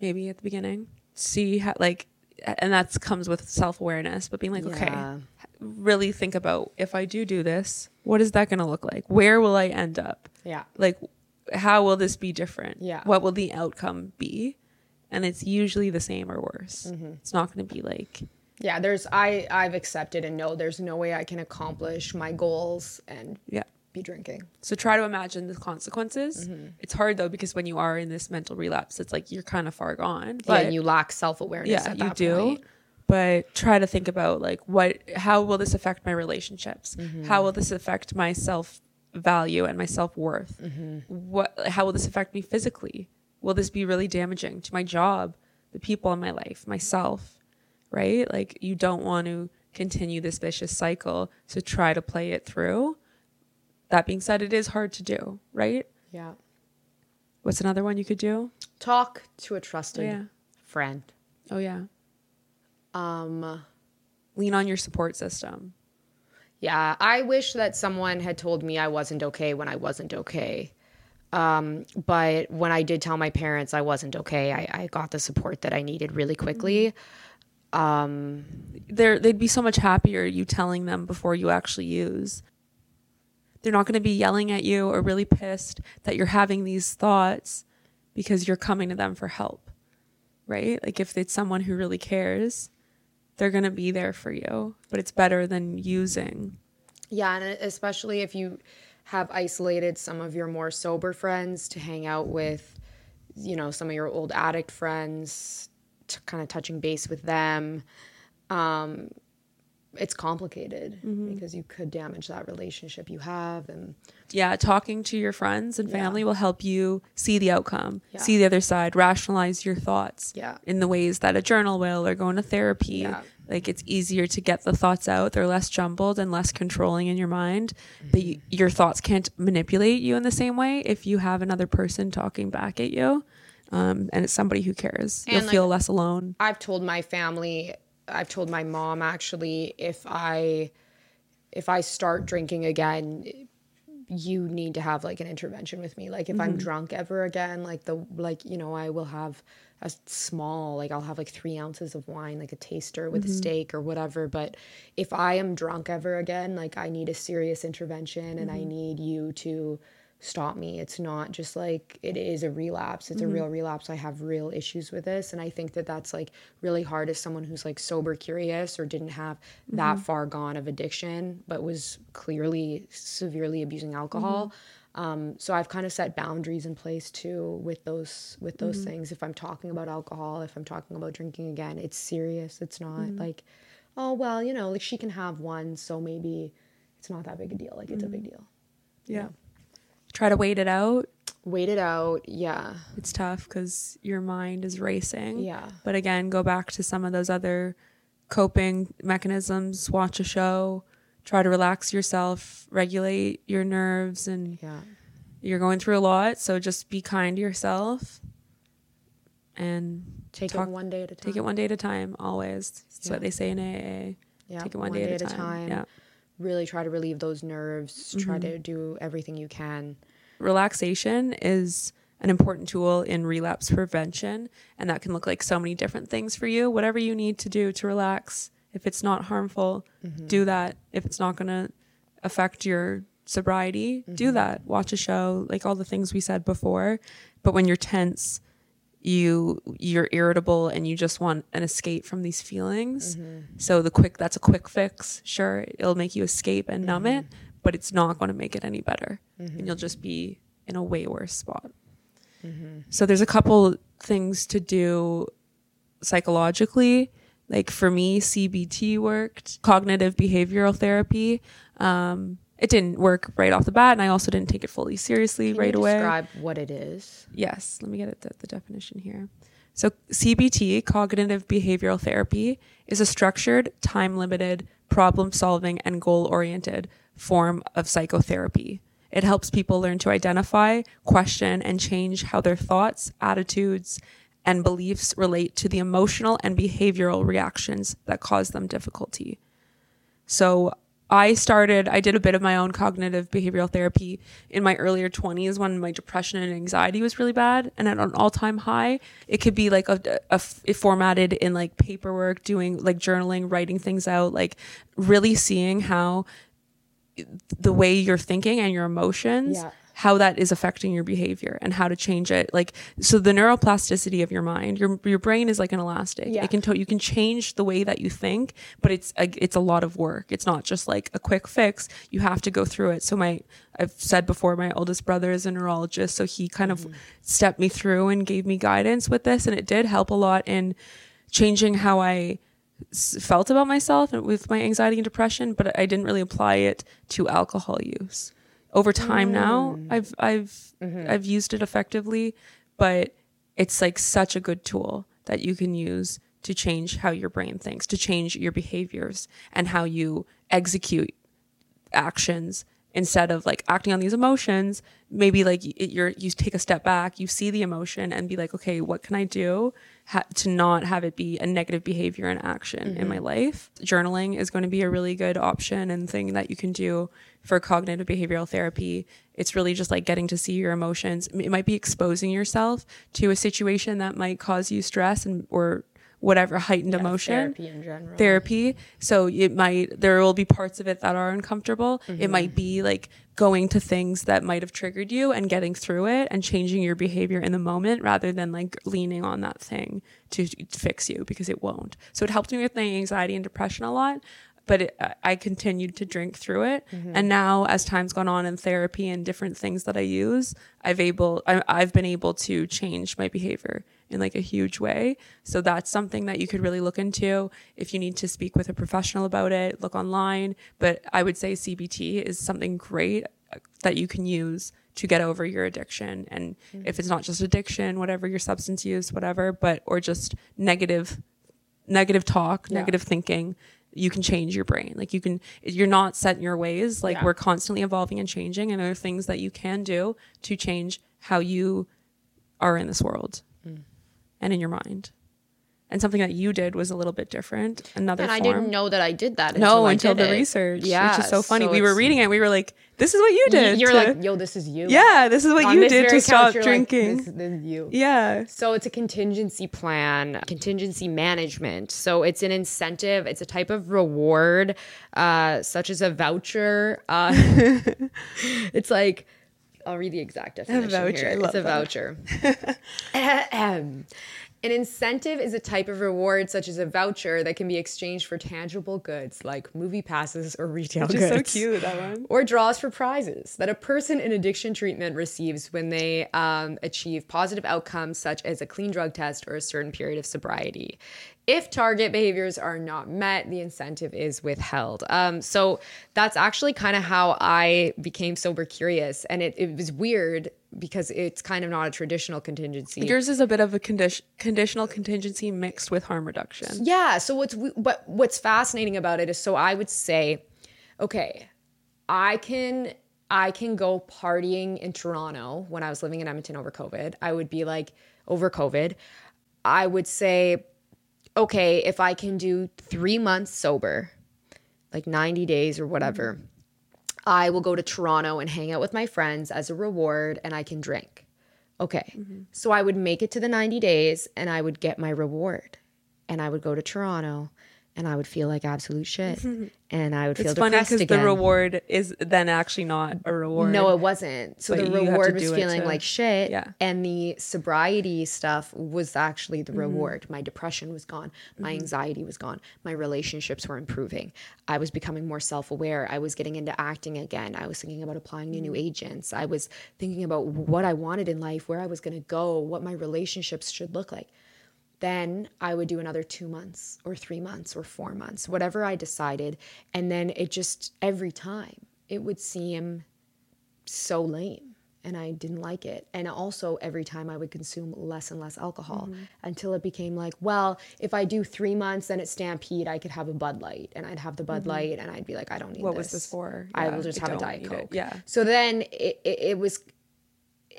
maybe at the beginning. See how like, and that comes with self awareness. But being like, okay, really think about if I do do this, what is that going to look like? Where will I end up? Yeah. Like, how will this be different? Yeah. What will the outcome be? And it's usually the same or worse. Mm-hmm. It's not going to be like, Yeah, there's I I've accepted and know there's no way I can accomplish my goals and yeah. be drinking. So try to imagine the consequences. Mm-hmm. It's hard though because when you are in this mental relapse, it's like you're kind of far gone. yeah, But and you lack self awareness. yeah, you do. But try to think about like what, how will this affect my relationships? Mm-hmm. How will this affect my self value and my self worth? Mm-hmm. What, how will this affect me physically? Will this be really damaging to my job, the people in my life, myself? Right? Like you don't want to continue this vicious cycle. So try to play it through. That being said, it is hard to do, right? Yeah. What's another one you could do? Talk to a trusted yeah. friend. Oh yeah. Um Lean on your support system. Yeah, I wish that someone had told me I wasn't okay when I wasn't okay. Um, but when I did tell my parents I wasn't okay, I, I got the support that I needed really quickly. Um, they're they'd be so much happier you telling them before you actually use. They're not going to be yelling at you or really pissed that you're having these thoughts because you're coming to them for help. Right? Like if it's someone who really cares, they're going to be there for you, but it's better than using. Yeah, and especially if you have isolated some of your more sober friends to hang out with, you know, some of your old addict friends, to kind of touching base with them. Um, it's complicated because you could damage that relationship you have and yeah, talking to your friends and family Yeah. will help you see the outcome, Yeah. see the other side, rationalize your thoughts Yeah. in the ways that a journal will or going to therapy. Yeah. Like it's easier to get the thoughts out. They're less jumbled and less controlling in your mind. But Mm-hmm. y your thoughts can't manipulate you in the same way if you have another person talking back at you. Um, and it's somebody who cares. You'll like, feel less alone. I've told my family, I've told my mom actually, if I if I start drinking again, you need to have like an intervention with me. Like if I'm mm-hmm. drunk ever again, like the like you know I will have a small like I'll have like three ounces of wine, like a taster with a mm-hmm. steak or whatever. But if I am drunk ever again, like I need a serious intervention and I mm-hmm. need you to stop me. It's not just like it is a relapse. It's a mm-hmm. real relapse. I have real issues with this and I think that that's like really hard as someone who's like sober curious or didn't have that mm-hmm. far gone of addiction but was clearly severely abusing alcohol. Mm-hmm. Um, so I've kind of set boundaries in place too with those with those things. If I'm talking about alcohol, if I'm talking about drinking again, it's serious. It's not like, oh well, you know, like she can have one, so maybe it's not that big a deal. Like it's a big deal. Yeah. Try to wait it out. Wait it out. Yeah. It's tough because your mind is racing. Yeah. But again, go back to some of those other coping mechanisms. Watch a show. Try to relax yourself. Regulate your nerves, and Yeah. you're going through a lot. So just be kind to yourself, and Take talk- it one day at a time. take it one day at a time. Always. That's Yeah. what they say in AA. Yeah. Take it one, day, at a time. Yeah. Really try to relieve those nerves. Mm-hmm. Try to do everything you can. relaxation is an important tool in relapse prevention and that can look like so many different things for you whatever you need to do to relax if it's not harmful do that if it's not going to affect your sobriety do that watch a show like all the things we said before but when you're tense you you're irritable and you just want an escape from these feelings. Mm-hmm. So the quick that's a quick fix. Sure it'll make you escape and numb it mm-hmm. but it's not going to make it any better. And you'll mm-hmm. just be in a way worse spot. So there's a couple things to do psychologically. Like for me cbt worked cognitive behavioral therapy um, it didn't work right off the bat and i also didn't take it fully seriously Can right you away Describe what it is. Yes, let me get it the, the definition here. So, CBT, cognitive behavioral therapy, is a structured, time limited, problem solving, and goal oriented form of psychotherapy. It helps people learn to identify, question, and change how their thoughts, attitudes, and beliefs relate to the emotional and behavioral reactions that cause them difficulty. So I started, I did a bit of my own cognitive behavioral therapy in my earlier 20s when my depression and anxiety was really bad and at an all time high. It could be like a it formatted in like paperwork, doing like journaling, writing things out, like really seeing how the way you're thinking and your emotions Yeah. How that is affecting your behavior and how to change it. Like so the neuroplasticity of your mind your your brain is like an elastic. Yeah. it can to, you can change the way that you think but it's a, it's a lot of work. It's not just like a quick fix. You have to go through it. So my I've said before my oldest brother is a neurologist so he kind of mm-hmm. stepped me through and gave me guidance with this and it did help a lot in changing how I, felt about myself and with my anxiety and depression, but I didn't really apply it to alcohol use. Over time now, mm. I've I've mm-hmm. I've used it effectively, but it's like such a good tool that you can use to change how your brain thinks, to change your behaviors and how you execute actions instead of like acting on these emotions maybe like you're you take a step back you see the emotion and be like okay what can i do ha- to not have it be a negative behavior and action in my mm-hmm. life? Journaling is going to be a really good option and thing that you can do for cognitive behavioral therapy. It's really just like getting to see your emotions. It might be exposing yourself to a situation that might cause you stress and or whatever heightened emotion Therapy in general. therapy. So it might there will be parts of it that are uncomfortable. It mm-hmm. might be like going to things that might have triggered you and getting through it and changing your behavior in the moment rather than like leaning on that thing to, to fix you because it won't. So it helped me with my anxiety and depression a lot. But it, I- I continued to drink through it. And now, as time's gone on in therapy and different things that I use, I've able I, I've been able to change my behavior in like a huge way. So that's something that you could really look into. If you need to speak with a professional about it, look online. But I would say CBT is something great uh, that you can use to get over your addiction. And if it's not just addiction, whatever your substance use, whatever, but or just negative negative talk, Yeah. negative thinking, you can change your brain. Like you can, you're not set in your ways. Like Yeah. we're constantly evolving and changing, and there are things that you can do to change how you are in this world Mm. and in your mind. And something that you did was a little bit different. Another And I didn't know that I did that. no I until the it. research. Yeah, which is so funny. so we were reading it. We were like, "This is what you did." You're to- like, yo, this is you. yeah, this is what On you did to couch, stop you're like, drinking. this, this is you. yeah. So it's a contingency plan, contingency management. So it's an incentive. It's a type of reward, uh, such as a voucher. Uh, it's like I'll read the exact definition voucher, I here. It's a that. voucher. An incentive is a type of reward, such as a voucher, that can be exchanged for tangible goods like movie passes or retail Which goods is so cute, that one. or draws for prizes that a person in addiction treatment receives when they um, achieve positive outcomes such as a clean drug test or a certain period of sobriety. If target behaviors are not met, the incentive is withheld. Um, so that's actually kind of how I became sober curious. And it, it was weird because it's kind of not a traditional contingency. Yours is a bit of a condition, conditional contingency mixed with harm reduction. Yeah. So what's but what's fascinating about it is so I would say, okay, I can I can go partying in Toronto when I was living in Edmonton over COVID. I would be like over COVID. I would say, okay, if I can do three months sober, like 90 days or whatever, I will go to Toronto and hang out with my friends as a reward and I can drink. Okay. Mm-hmm. So I would make it to the 90 days and I would get my reward. And I would go to Toronto and I would feel like absolute shit. and I would feel It's funny depressed because again. the reward is then actually not a reward. No, it wasn't. So But the you have to reward was feeling to- like shit. Yeah. And the sobriety stuff was actually Mm-hmm. the reward. My depression was gone. My anxiety was gone. My relationships were improving. I was becoming more self aware. I was getting into acting again. I was thinking about applying to new Mm-hmm. agents. I was thinking about what I wanted in life, where I was going to go, what my relationships should look like then I would do another two months or three months or four months, whatever I decided. And then it just, every time, it would seem so lame. And I didn't like it. And also, every time I would consume less and less alcohol Mm-hmm. until it became like, well, if I do three months, then at Stampede, I could have a Bud Light. And I'd have the Bud Light, and I'd be like, I don't need Mm-hmm. What this. was this for? I Yeah, will just have a Diet. Coke. Yeah. So then it, it, it was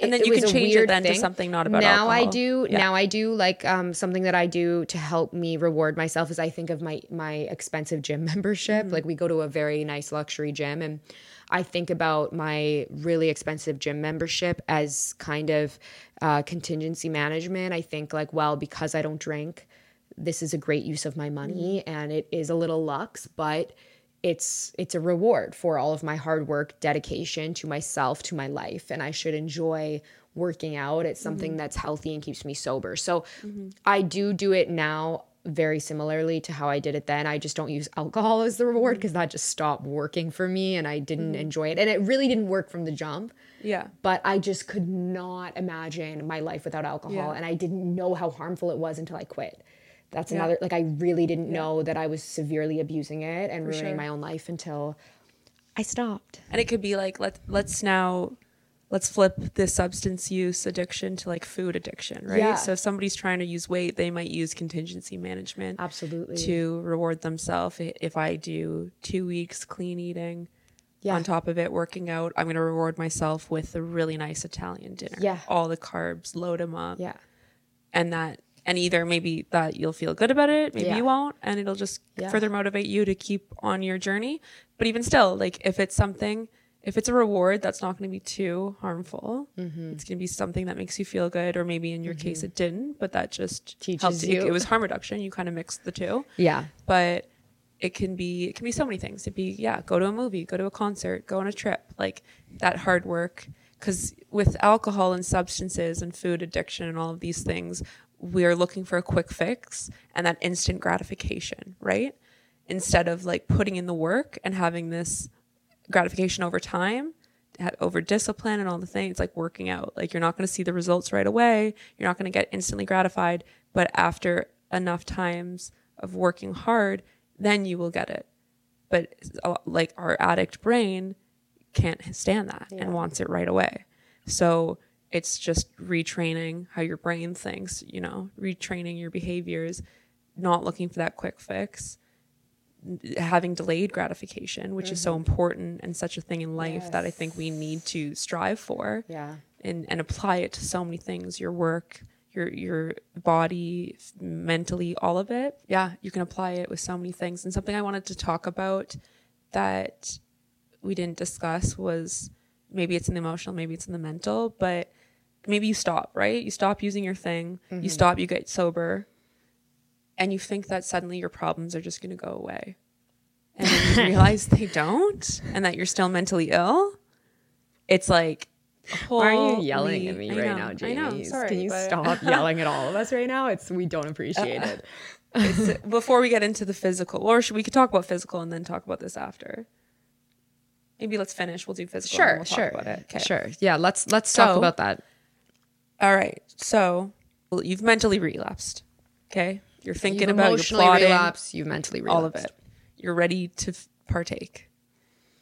And then it you can change it then to thing. something not about now I do Yeah. now I do like um, something that I do to help me reward myself is I think of my my expensive gym membership. Mm-hmm. Like we go to a very nice luxury gym and I think about my really expensive gym membership as kind of uh, contingency management. I think like well because I don't drink, this is a great use of my money Mm-hmm. and it is a little lux, but it's it's a reward for all of my hard work dedication to myself to my life and i should enjoy working out it's something mm-hmm. that's healthy and keeps me sober so mm-hmm. i do do it now very similarly to how i did it then i just don't use alcohol as the reward mm-hmm. because that just stopped working for me and i didn't enjoy it and it really didn't work from the jump Yeah. but I just could not imagine my life without alcohol. Yeah. And I didn't know how harmful it was until I quit. That's another, like, I really didn't know that I was severely abusing it and ruining sure. my own life until I stopped. And it could be like let let's now let's flip this substance use addiction to like food addiction, right? Yeah. So if somebody's trying to use weight, they might use contingency management Absolutely. to reward themselves. If I do 2 weeks clean eating Yeah. on top of it working out, I'm going to reward myself with a really nice Italian dinner. Yeah. All the carbs, load them up. Yeah. And that and either maybe that you'll feel good about it, maybe Yeah. you won't, and it'll just Yeah. further motivate you to keep on your journey. But even still, like if it's something, if it's a reward that's not going to be too harmful, Mm-hmm. it's going to be something that makes you feel good, or maybe in your case it didn't, but that just Teaches helped. It, you. it was harm reduction. You kind of mixed the two, Yeah. but it can be it can be so many things. It'd be yeah, go to a movie, go to a concert, go on a trip, like that hard work. Because with alcohol and substances and food addiction and all of these things, we're looking for a quick fix and that instant gratification, right? instead of like putting in the work and having this gratification over time over discipline and all the things like working out. Like you're not going to see the results right away. You're not going to get instantly gratified. But after enough times of working hard then you will get it. But uh, like our addict brain can't stand that and wants it right away. So it's just retraining how your brain thinks you know retraining your behaviors not looking for that quick fix having delayed gratification, which is so mm-hmm. important and such a thing in life that I think we need to strive for Yeah. and, and apply it to so many things your work, your your body, mentally, all of it. Yeah, you can apply it with so many things. And something I wanted to talk about that we didn't discuss was maybe it's in the emotional, maybe it's in the mental, but maybe you stop, right? You stop using your thing, you mm-hmm. stop, you get sober, and you think that suddenly your problems are just going to go away. And then you realize they don't, and that you're still mentally ill. It's like, Why are you yelling at me I right know, now, I Jamie? know, sorry, Can you but- stop yelling at all of us right now? It's we don't appreciate it. Uh, it's- before we get into the physical, or should we could talk about physical and then talk about this after? Maybe let's finish. We'll do physical. and Sure, we'll talk sure, about it. Okay. sure. Yeah, let's let's talk So- about that. All right. So well, you've mentally relapsed. Okay. You're thinking You've about emotionally plotting relapsed. You've mentally relapsed. all of it. You're ready to f- partake.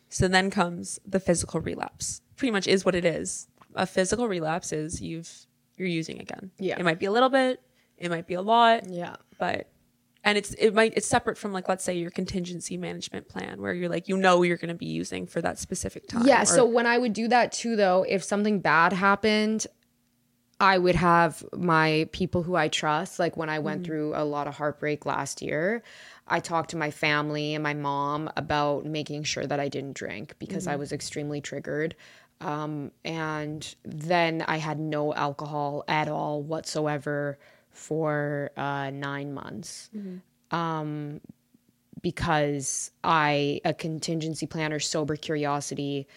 So then comes the physical relapse. Pretty much is what it is. A physical relapse is you've you're using again. Yeah. It might be a little bit. It might be a lot. Yeah. but and it's it might it's separate from like let's say your contingency management plan where you're like you know you're going to be using for that specific time Yeah. or- So when I would do that too, though, if something bad happened, I would have my people who I trust. Like when I went through a lot of heartbreak last year, I talked to my family and my mom about making sure that I didn't drink because I was extremely triggered. Um, and then I had no alcohol at all whatsoever for uh, nine months because I a contingency plan or sober curiosity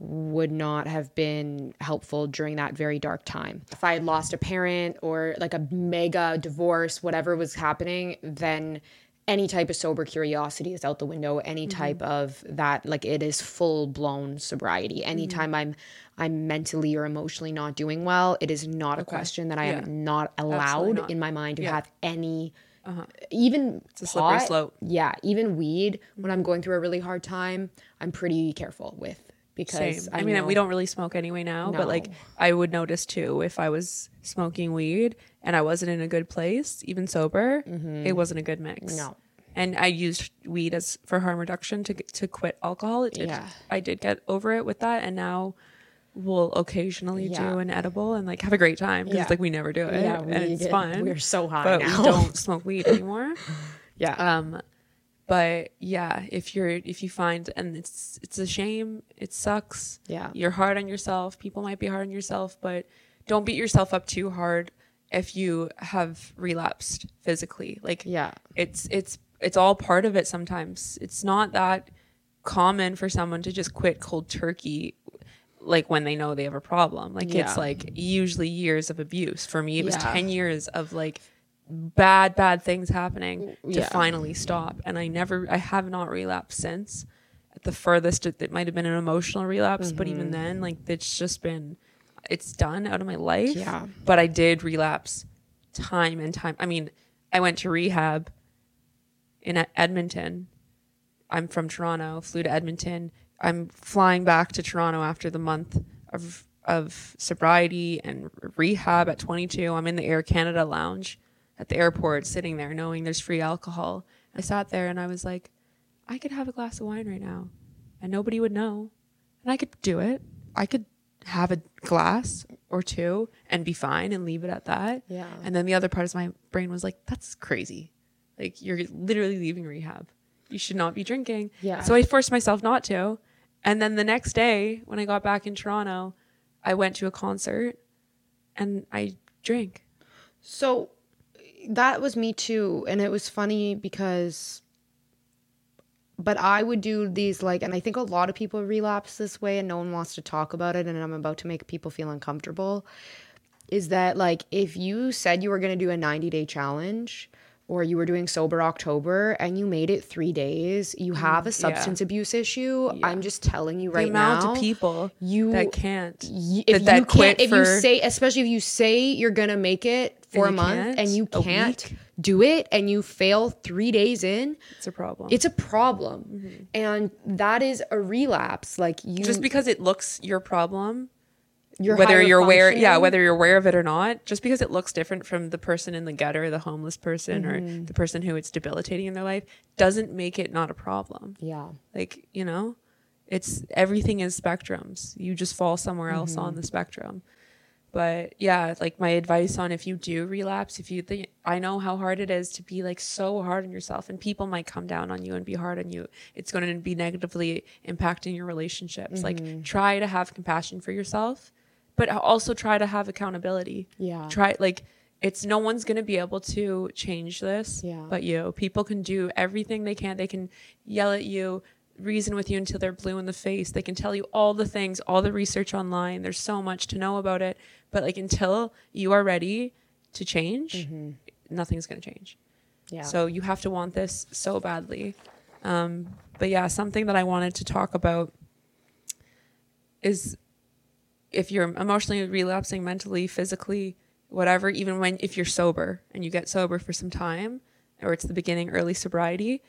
would not have been helpful during that very dark time. If I had lost a parent or like a mega divorce, whatever was happening, then any type of sober curiosity is out the window. Any mm-hmm. type of that, like it is full blown sobriety. Anytime mm-hmm. I'm I'm mentally or emotionally not doing well, it is not a question that I Yeah. am not allowed not. in my mind to Yeah. have any uh-huh. even it's a slippery pot, slope yeah, even weed when I'm mm-hmm. going through a really hard time, I'm pretty careful with because Same. I, mean, know- we don't really smoke anyway now, but like I would notice too if I was smoking weed and I wasn't in a good place, even sober, it wasn't a good mix. Mm-hmm. No. And I used weed as for harm reduction to to quit alcohol. It did, Yeah. I did get over it with that, and now we'll occasionally Yeah. do an edible and like have a great time because Yeah. like we never do it, Yeah, and it's get- fun. we're so high but now. we don't smoke weed anymore. yeah, Um, but yeah, if you're if you find and it's it's a shame, it sucks. Yeah. you're hard on yourself. People might be hard on yourself, but don't beat yourself up too hard if you have relapsed physically. Like Yeah. it's it's it's all part of it. Sometimes it's not that common for someone to just quit cold turkey. Like when they know they have a problem, like Yeah. it's like usually years of abuse. For me, it was Yeah. ten years of like bad bad things happening to Yeah. finally stop. And i never i have not relapsed since. At the furthest it, it might have been an emotional relapse but Mm-hmm. even then like it's just been it's done out of my life. Yeah. but i did relapse time and time. I mean i went to rehab in edmonton. I'm from toronto flew to edmonton. I'm flying back to toronto after the month of of sobriety and rehab at 22 i'm in the air canada lounge at the airport sitting there knowing there's free alcohol. I sat there and i was like i could have a glass of wine right now and nobody would know. And i could do it. I could have a glass or two and be fine and leave it at that. Yeah. and then the other part of my brain was like that's crazy. Like you're literally leaving rehab. You should not be drinking. Yeah. so i forced myself not to. And then the next day when i got back in toronto i went to a concert and i drank. So that was me too. And it was funny because, but I would do these like, and I think a lot of people relapse this way and no one wants to talk about it. And I'm about to make people feel uncomfortable. Is that like if you said you were going to do a 90 day challenge or you were doing sober October and you made it three days, you mm, have a substance abuse issue. I'm just telling you right the amount now. of people you- that can't. y- if that, that you quit can't, if you say, especially if you say you're gonna make it for a month and you can't do it and you fail three days in, it's a problem. it's a problem, and that is a relapse. Like you, just because it looks your problem you're whether you're aware yeah whether you're aware of it or not just because it looks different from the person in the gutter the homeless person Mm-hmm. or the person who it's debilitating in their life doesn't make it not a problem yeah. like you know it's everything is spectrums you just fall somewhere else Mm-hmm. on the spectrum but yeah like my advice on if you do relapse if you think i know how hard it is to be like so hard on yourself and people might come down on you and be hard on you it's going to be negatively impacting your relationships Mm-hmm. like try to have compassion for yourself but also try to have accountability Yeah. try like it's no one's going to be able to change this Yeah. but you people can do everything they can they can yell at you reason with you until they're blue in the face. They can tell you all the things all the research online. There's so much to know about it. But like until you are ready to change nothing's going to change. Mm-hmm. Yeah. so you have to want this so badly. Um, but yeah something that i wanted to talk about is if you're emotionally relapsing mentally physically whatever even when if you're sober and you get sober for some time or it's the beginning early sobriety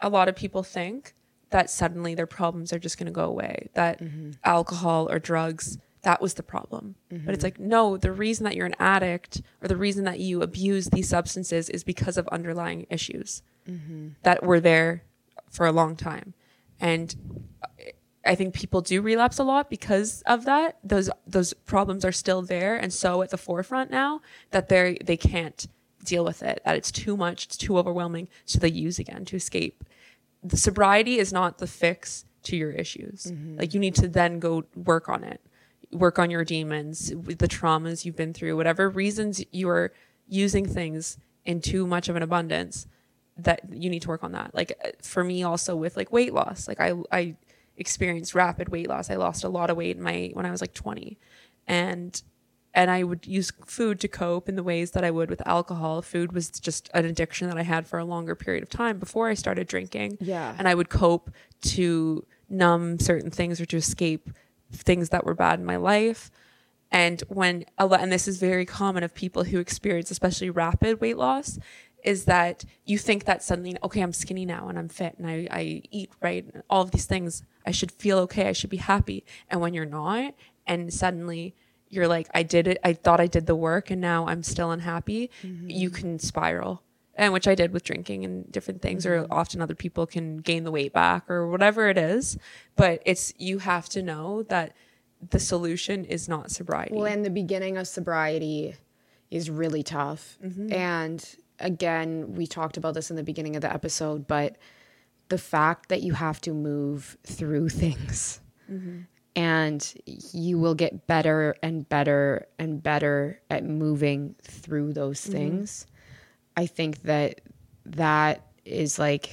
a lot of people think that suddenly their problems are just going to go away that mm-hmm. alcohol or drugs that was the problem but it's mm-hmm. like no the reason that you're an addict or the reason that you abuse these substances is because of underlying issues mm-hmm. that were there for a long time and I think people do relapse a lot because of that. Those those problems are still there and so at the forefront now that they they can't deal with it. That it's too much, it's too overwhelming, so they use again to escape. The sobriety is not the fix to your issues. Like you need to then go work on it. Work on your demons, the traumas you've been through, whatever reasons you are using things in too much of an abundance that you need to work on that. Like uh, for me also with like weight loss, like I I experienced rapid weight loss. I lost a lot of weight in my when I was like 20. And and I would use food to cope in the ways that I would with alcohol. Food was just an addiction that I had for a longer period of time before I started drinking. Yeah. And I would cope to numb certain things or to escape things that were bad in my life. And when a lot, and this is very common of people who experience especially rapid weight loss, is that you think that suddenly, okay, I'm skinny now and I'm fit and I, I eat right, and all of these things, I should feel okay, I should be happy. And when you're not, and suddenly you're like, I did it, I thought I did the work and now I'm still unhappy, you mm-hmm. can spiral. And which I did with drinking and different things, or mm-hmm. often other people can gain the weight back or whatever it is. But it's, you have to know that the solution is not sobriety. Well, and the beginning of sobriety is really tough. Mm-hmm. And again, we talked about this in the beginning of the episode, but the fact that you have to move through things and you will get better and better and better at moving through those mm-hmm. things. I think that that is like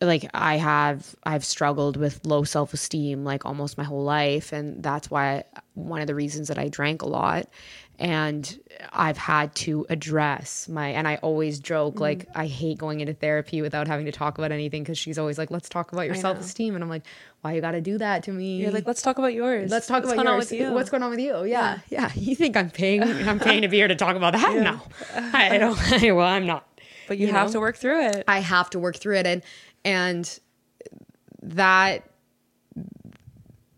like I have I've struggled with low self-esteem like almost my whole life and that's why one of the reasons that I drank a lot and I've had to address my and I always joke like mm. I hate going into therapy without having to talk about anything cuz she's always like let's talk about your self-esteem and I'm like why you got to do that to me You're like, let's talk about yours. Let's talk about What's about going on yours. with you. What's going on with you? Yeah, yeah. You think I'm paying? I'm paying to be here to talk about that? No, I don't. well, I'm not. but you, you have know? to work through it. I have to work through it, and and that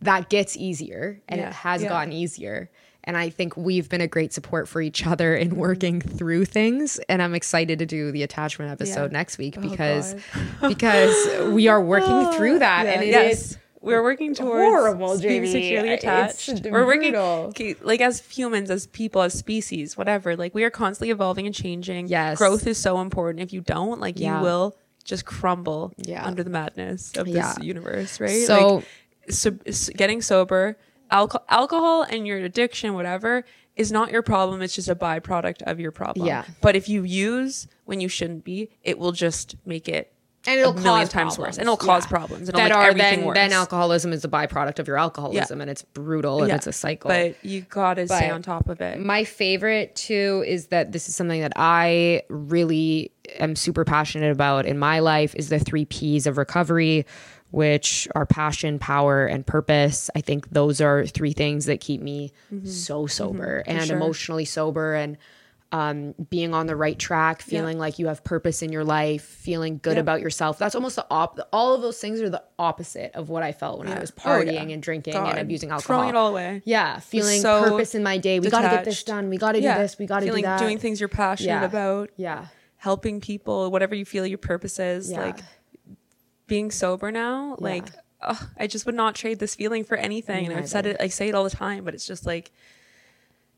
that gets easier, and Yeah, it has yeah. gotten easier. And I think we've been a great support for each other in mm-hmm. working through things. And I'm excited to do the attachment episode Yeah. next week Oh, because God. because we are working through that, Yeah, and it is yes. we're working towards horrible, being JB. securely It's attached. We're working brutal. like as humans, as people, as species, whatever. Like we are constantly evolving and changing. Yes. growth is so important. If you don't, like Yeah. you will just crumble Yeah. under the madness of Yeah. this universe, right? So- like, so, getting sober, alcohol, alcohol, and your addiction, whatever. Is not your problem. It's just a byproduct of your problem. Yeah. But if you use when you shouldn't be, it will just make it and it'll a million cause times problems. worse, and it'll cause Yeah. problems, and it'll that make are everything then worse. then alcoholism is a byproduct of your alcoholism, and it's brutal and Yeah. it's a cycle. But you gotta stay on top of it. My favorite too is that this is something that I really am super passionate about in my life is the three P's of recovery, which are passion, power, and purpose. I think those are three things that keep me so sober and sure. emotionally sober and um, being on the right track, feeling like you have purpose in your life, feeling good Yeah. about yourself. That's almost the op. All of those things are the opposite of what I felt when I was Oh, yeah. partying and drinking God. and abusing alcohol. Throwing it all away. Yeah, feeling so purpose in my day. We got to get this done. We got to Yeah. do this. We got to do that. Doing things you're passionate Yeah. about. Yeah. helping people, whatever you feel your purpose is, Yeah. like being sober now, like ugh, I just would not trade this feeling for anything. And I've said it, I say it all the time, but it's just like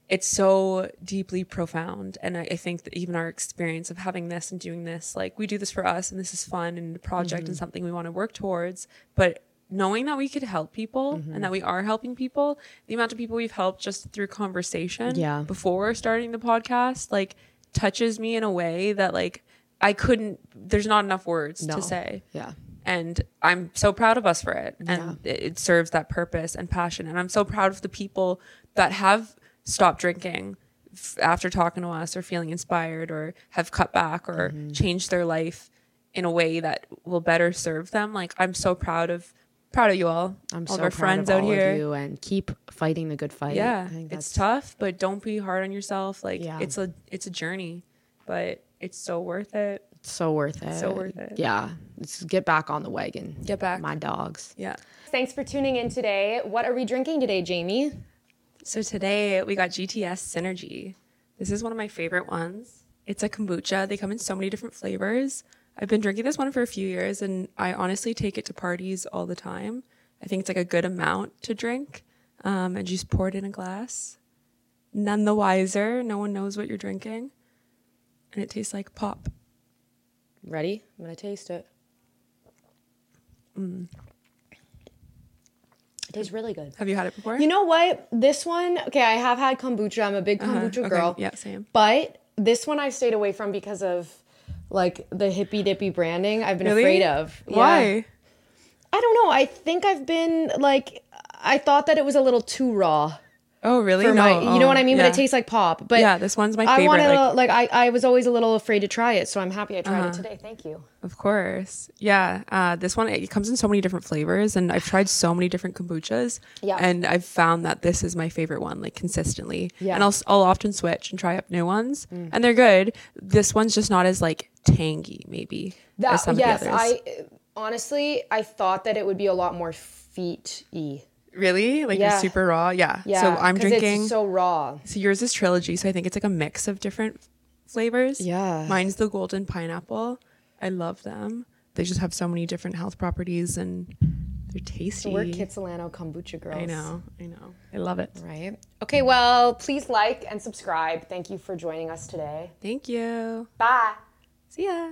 it's so deeply profound. And I, I think that even our experience of having this and doing this, like we do this for us and this is fun and a project Mm-hmm. and something we want to work towards. But knowing that we could help people Mm-hmm. and that we are helping people, the amount of people we've helped just through conversation Yeah. before starting the podcast, like touches me in a way that like I couldn't there's not enough words No. to say. Yeah. And I'm so proud of us for it. And it, it serves that purpose and passion. And I'm so proud of the people that have stopped drinking f- after talking to us or feeling inspired or have cut back or Mm-hmm. changed their life in a way that will better serve them. Like I'm so proud of proud of you all. I'm all so of our proud friends of out here. you and keep fighting the good fight. Yeah, I think it's tough, but don't be hard on yourself. Like Yeah. it's a it's a journey, but it's so worth it. So worth it. So worth it. Yeah. Let's get back on the wagon. Get back. My dogs. Yeah. Thanks for tuning in today. What are we drinking today, Jamie? So today we got GTS Synergy. This is one of my favorite ones. It's a kombucha. They come in so many different flavors. I've been drinking this one for a few years and I honestly take it to parties all the time. I think it's like a good amount to drink. Um, and just pour it in a glass. None the wiser. No one knows what you're drinking. And it tastes like pop. Ready? I'm to taste it. Mm. It tastes really good. Have you had it before? You know what? This one, okay, I have had kombucha. I'm a big Uh-huh. kombucha Okay. girl. Yeah, same. But this one I've stayed away from because of like the hippy dippy branding I've been Really? afraid of. Yeah. Why? I don't know. I think I've been like I thought that it was a little too raw Oh, really? for no. my you know oh, what I mean? But it tastes like pop. But Yeah, this one's my favorite. I wanted like- like I, I was always a little afraid to try it, so I'm happy I tried Uh-huh. it today. Thank you. Of course. Yeah. Uh, this one, it comes in so many different flavors, and I've tried so many different kombuchas. Yeah. And I've found that this is my favorite one, like consistently. Yeah. Mm. And I'll, I'll often switch and try up new ones, and they're good. This one's just not as like tangy, maybe, That, as some yes, of the others. I honestly I thought that it would be a lot more feet y. really? Like Yeah. you're super raw? Yeah. Yeah. So I'm drinking. it's so raw. So yours is trilogy, so I think it's like a mix of different flavors. Yeah. Mine's the golden pineapple. I love them. They just have so many different health properties and they're tasty. So we're Kitsilano kombucha girls. I know. I know. I love it. Right. Okay, well, please like and subscribe. Thank you for joining us today. Thank you. Bye. See ya.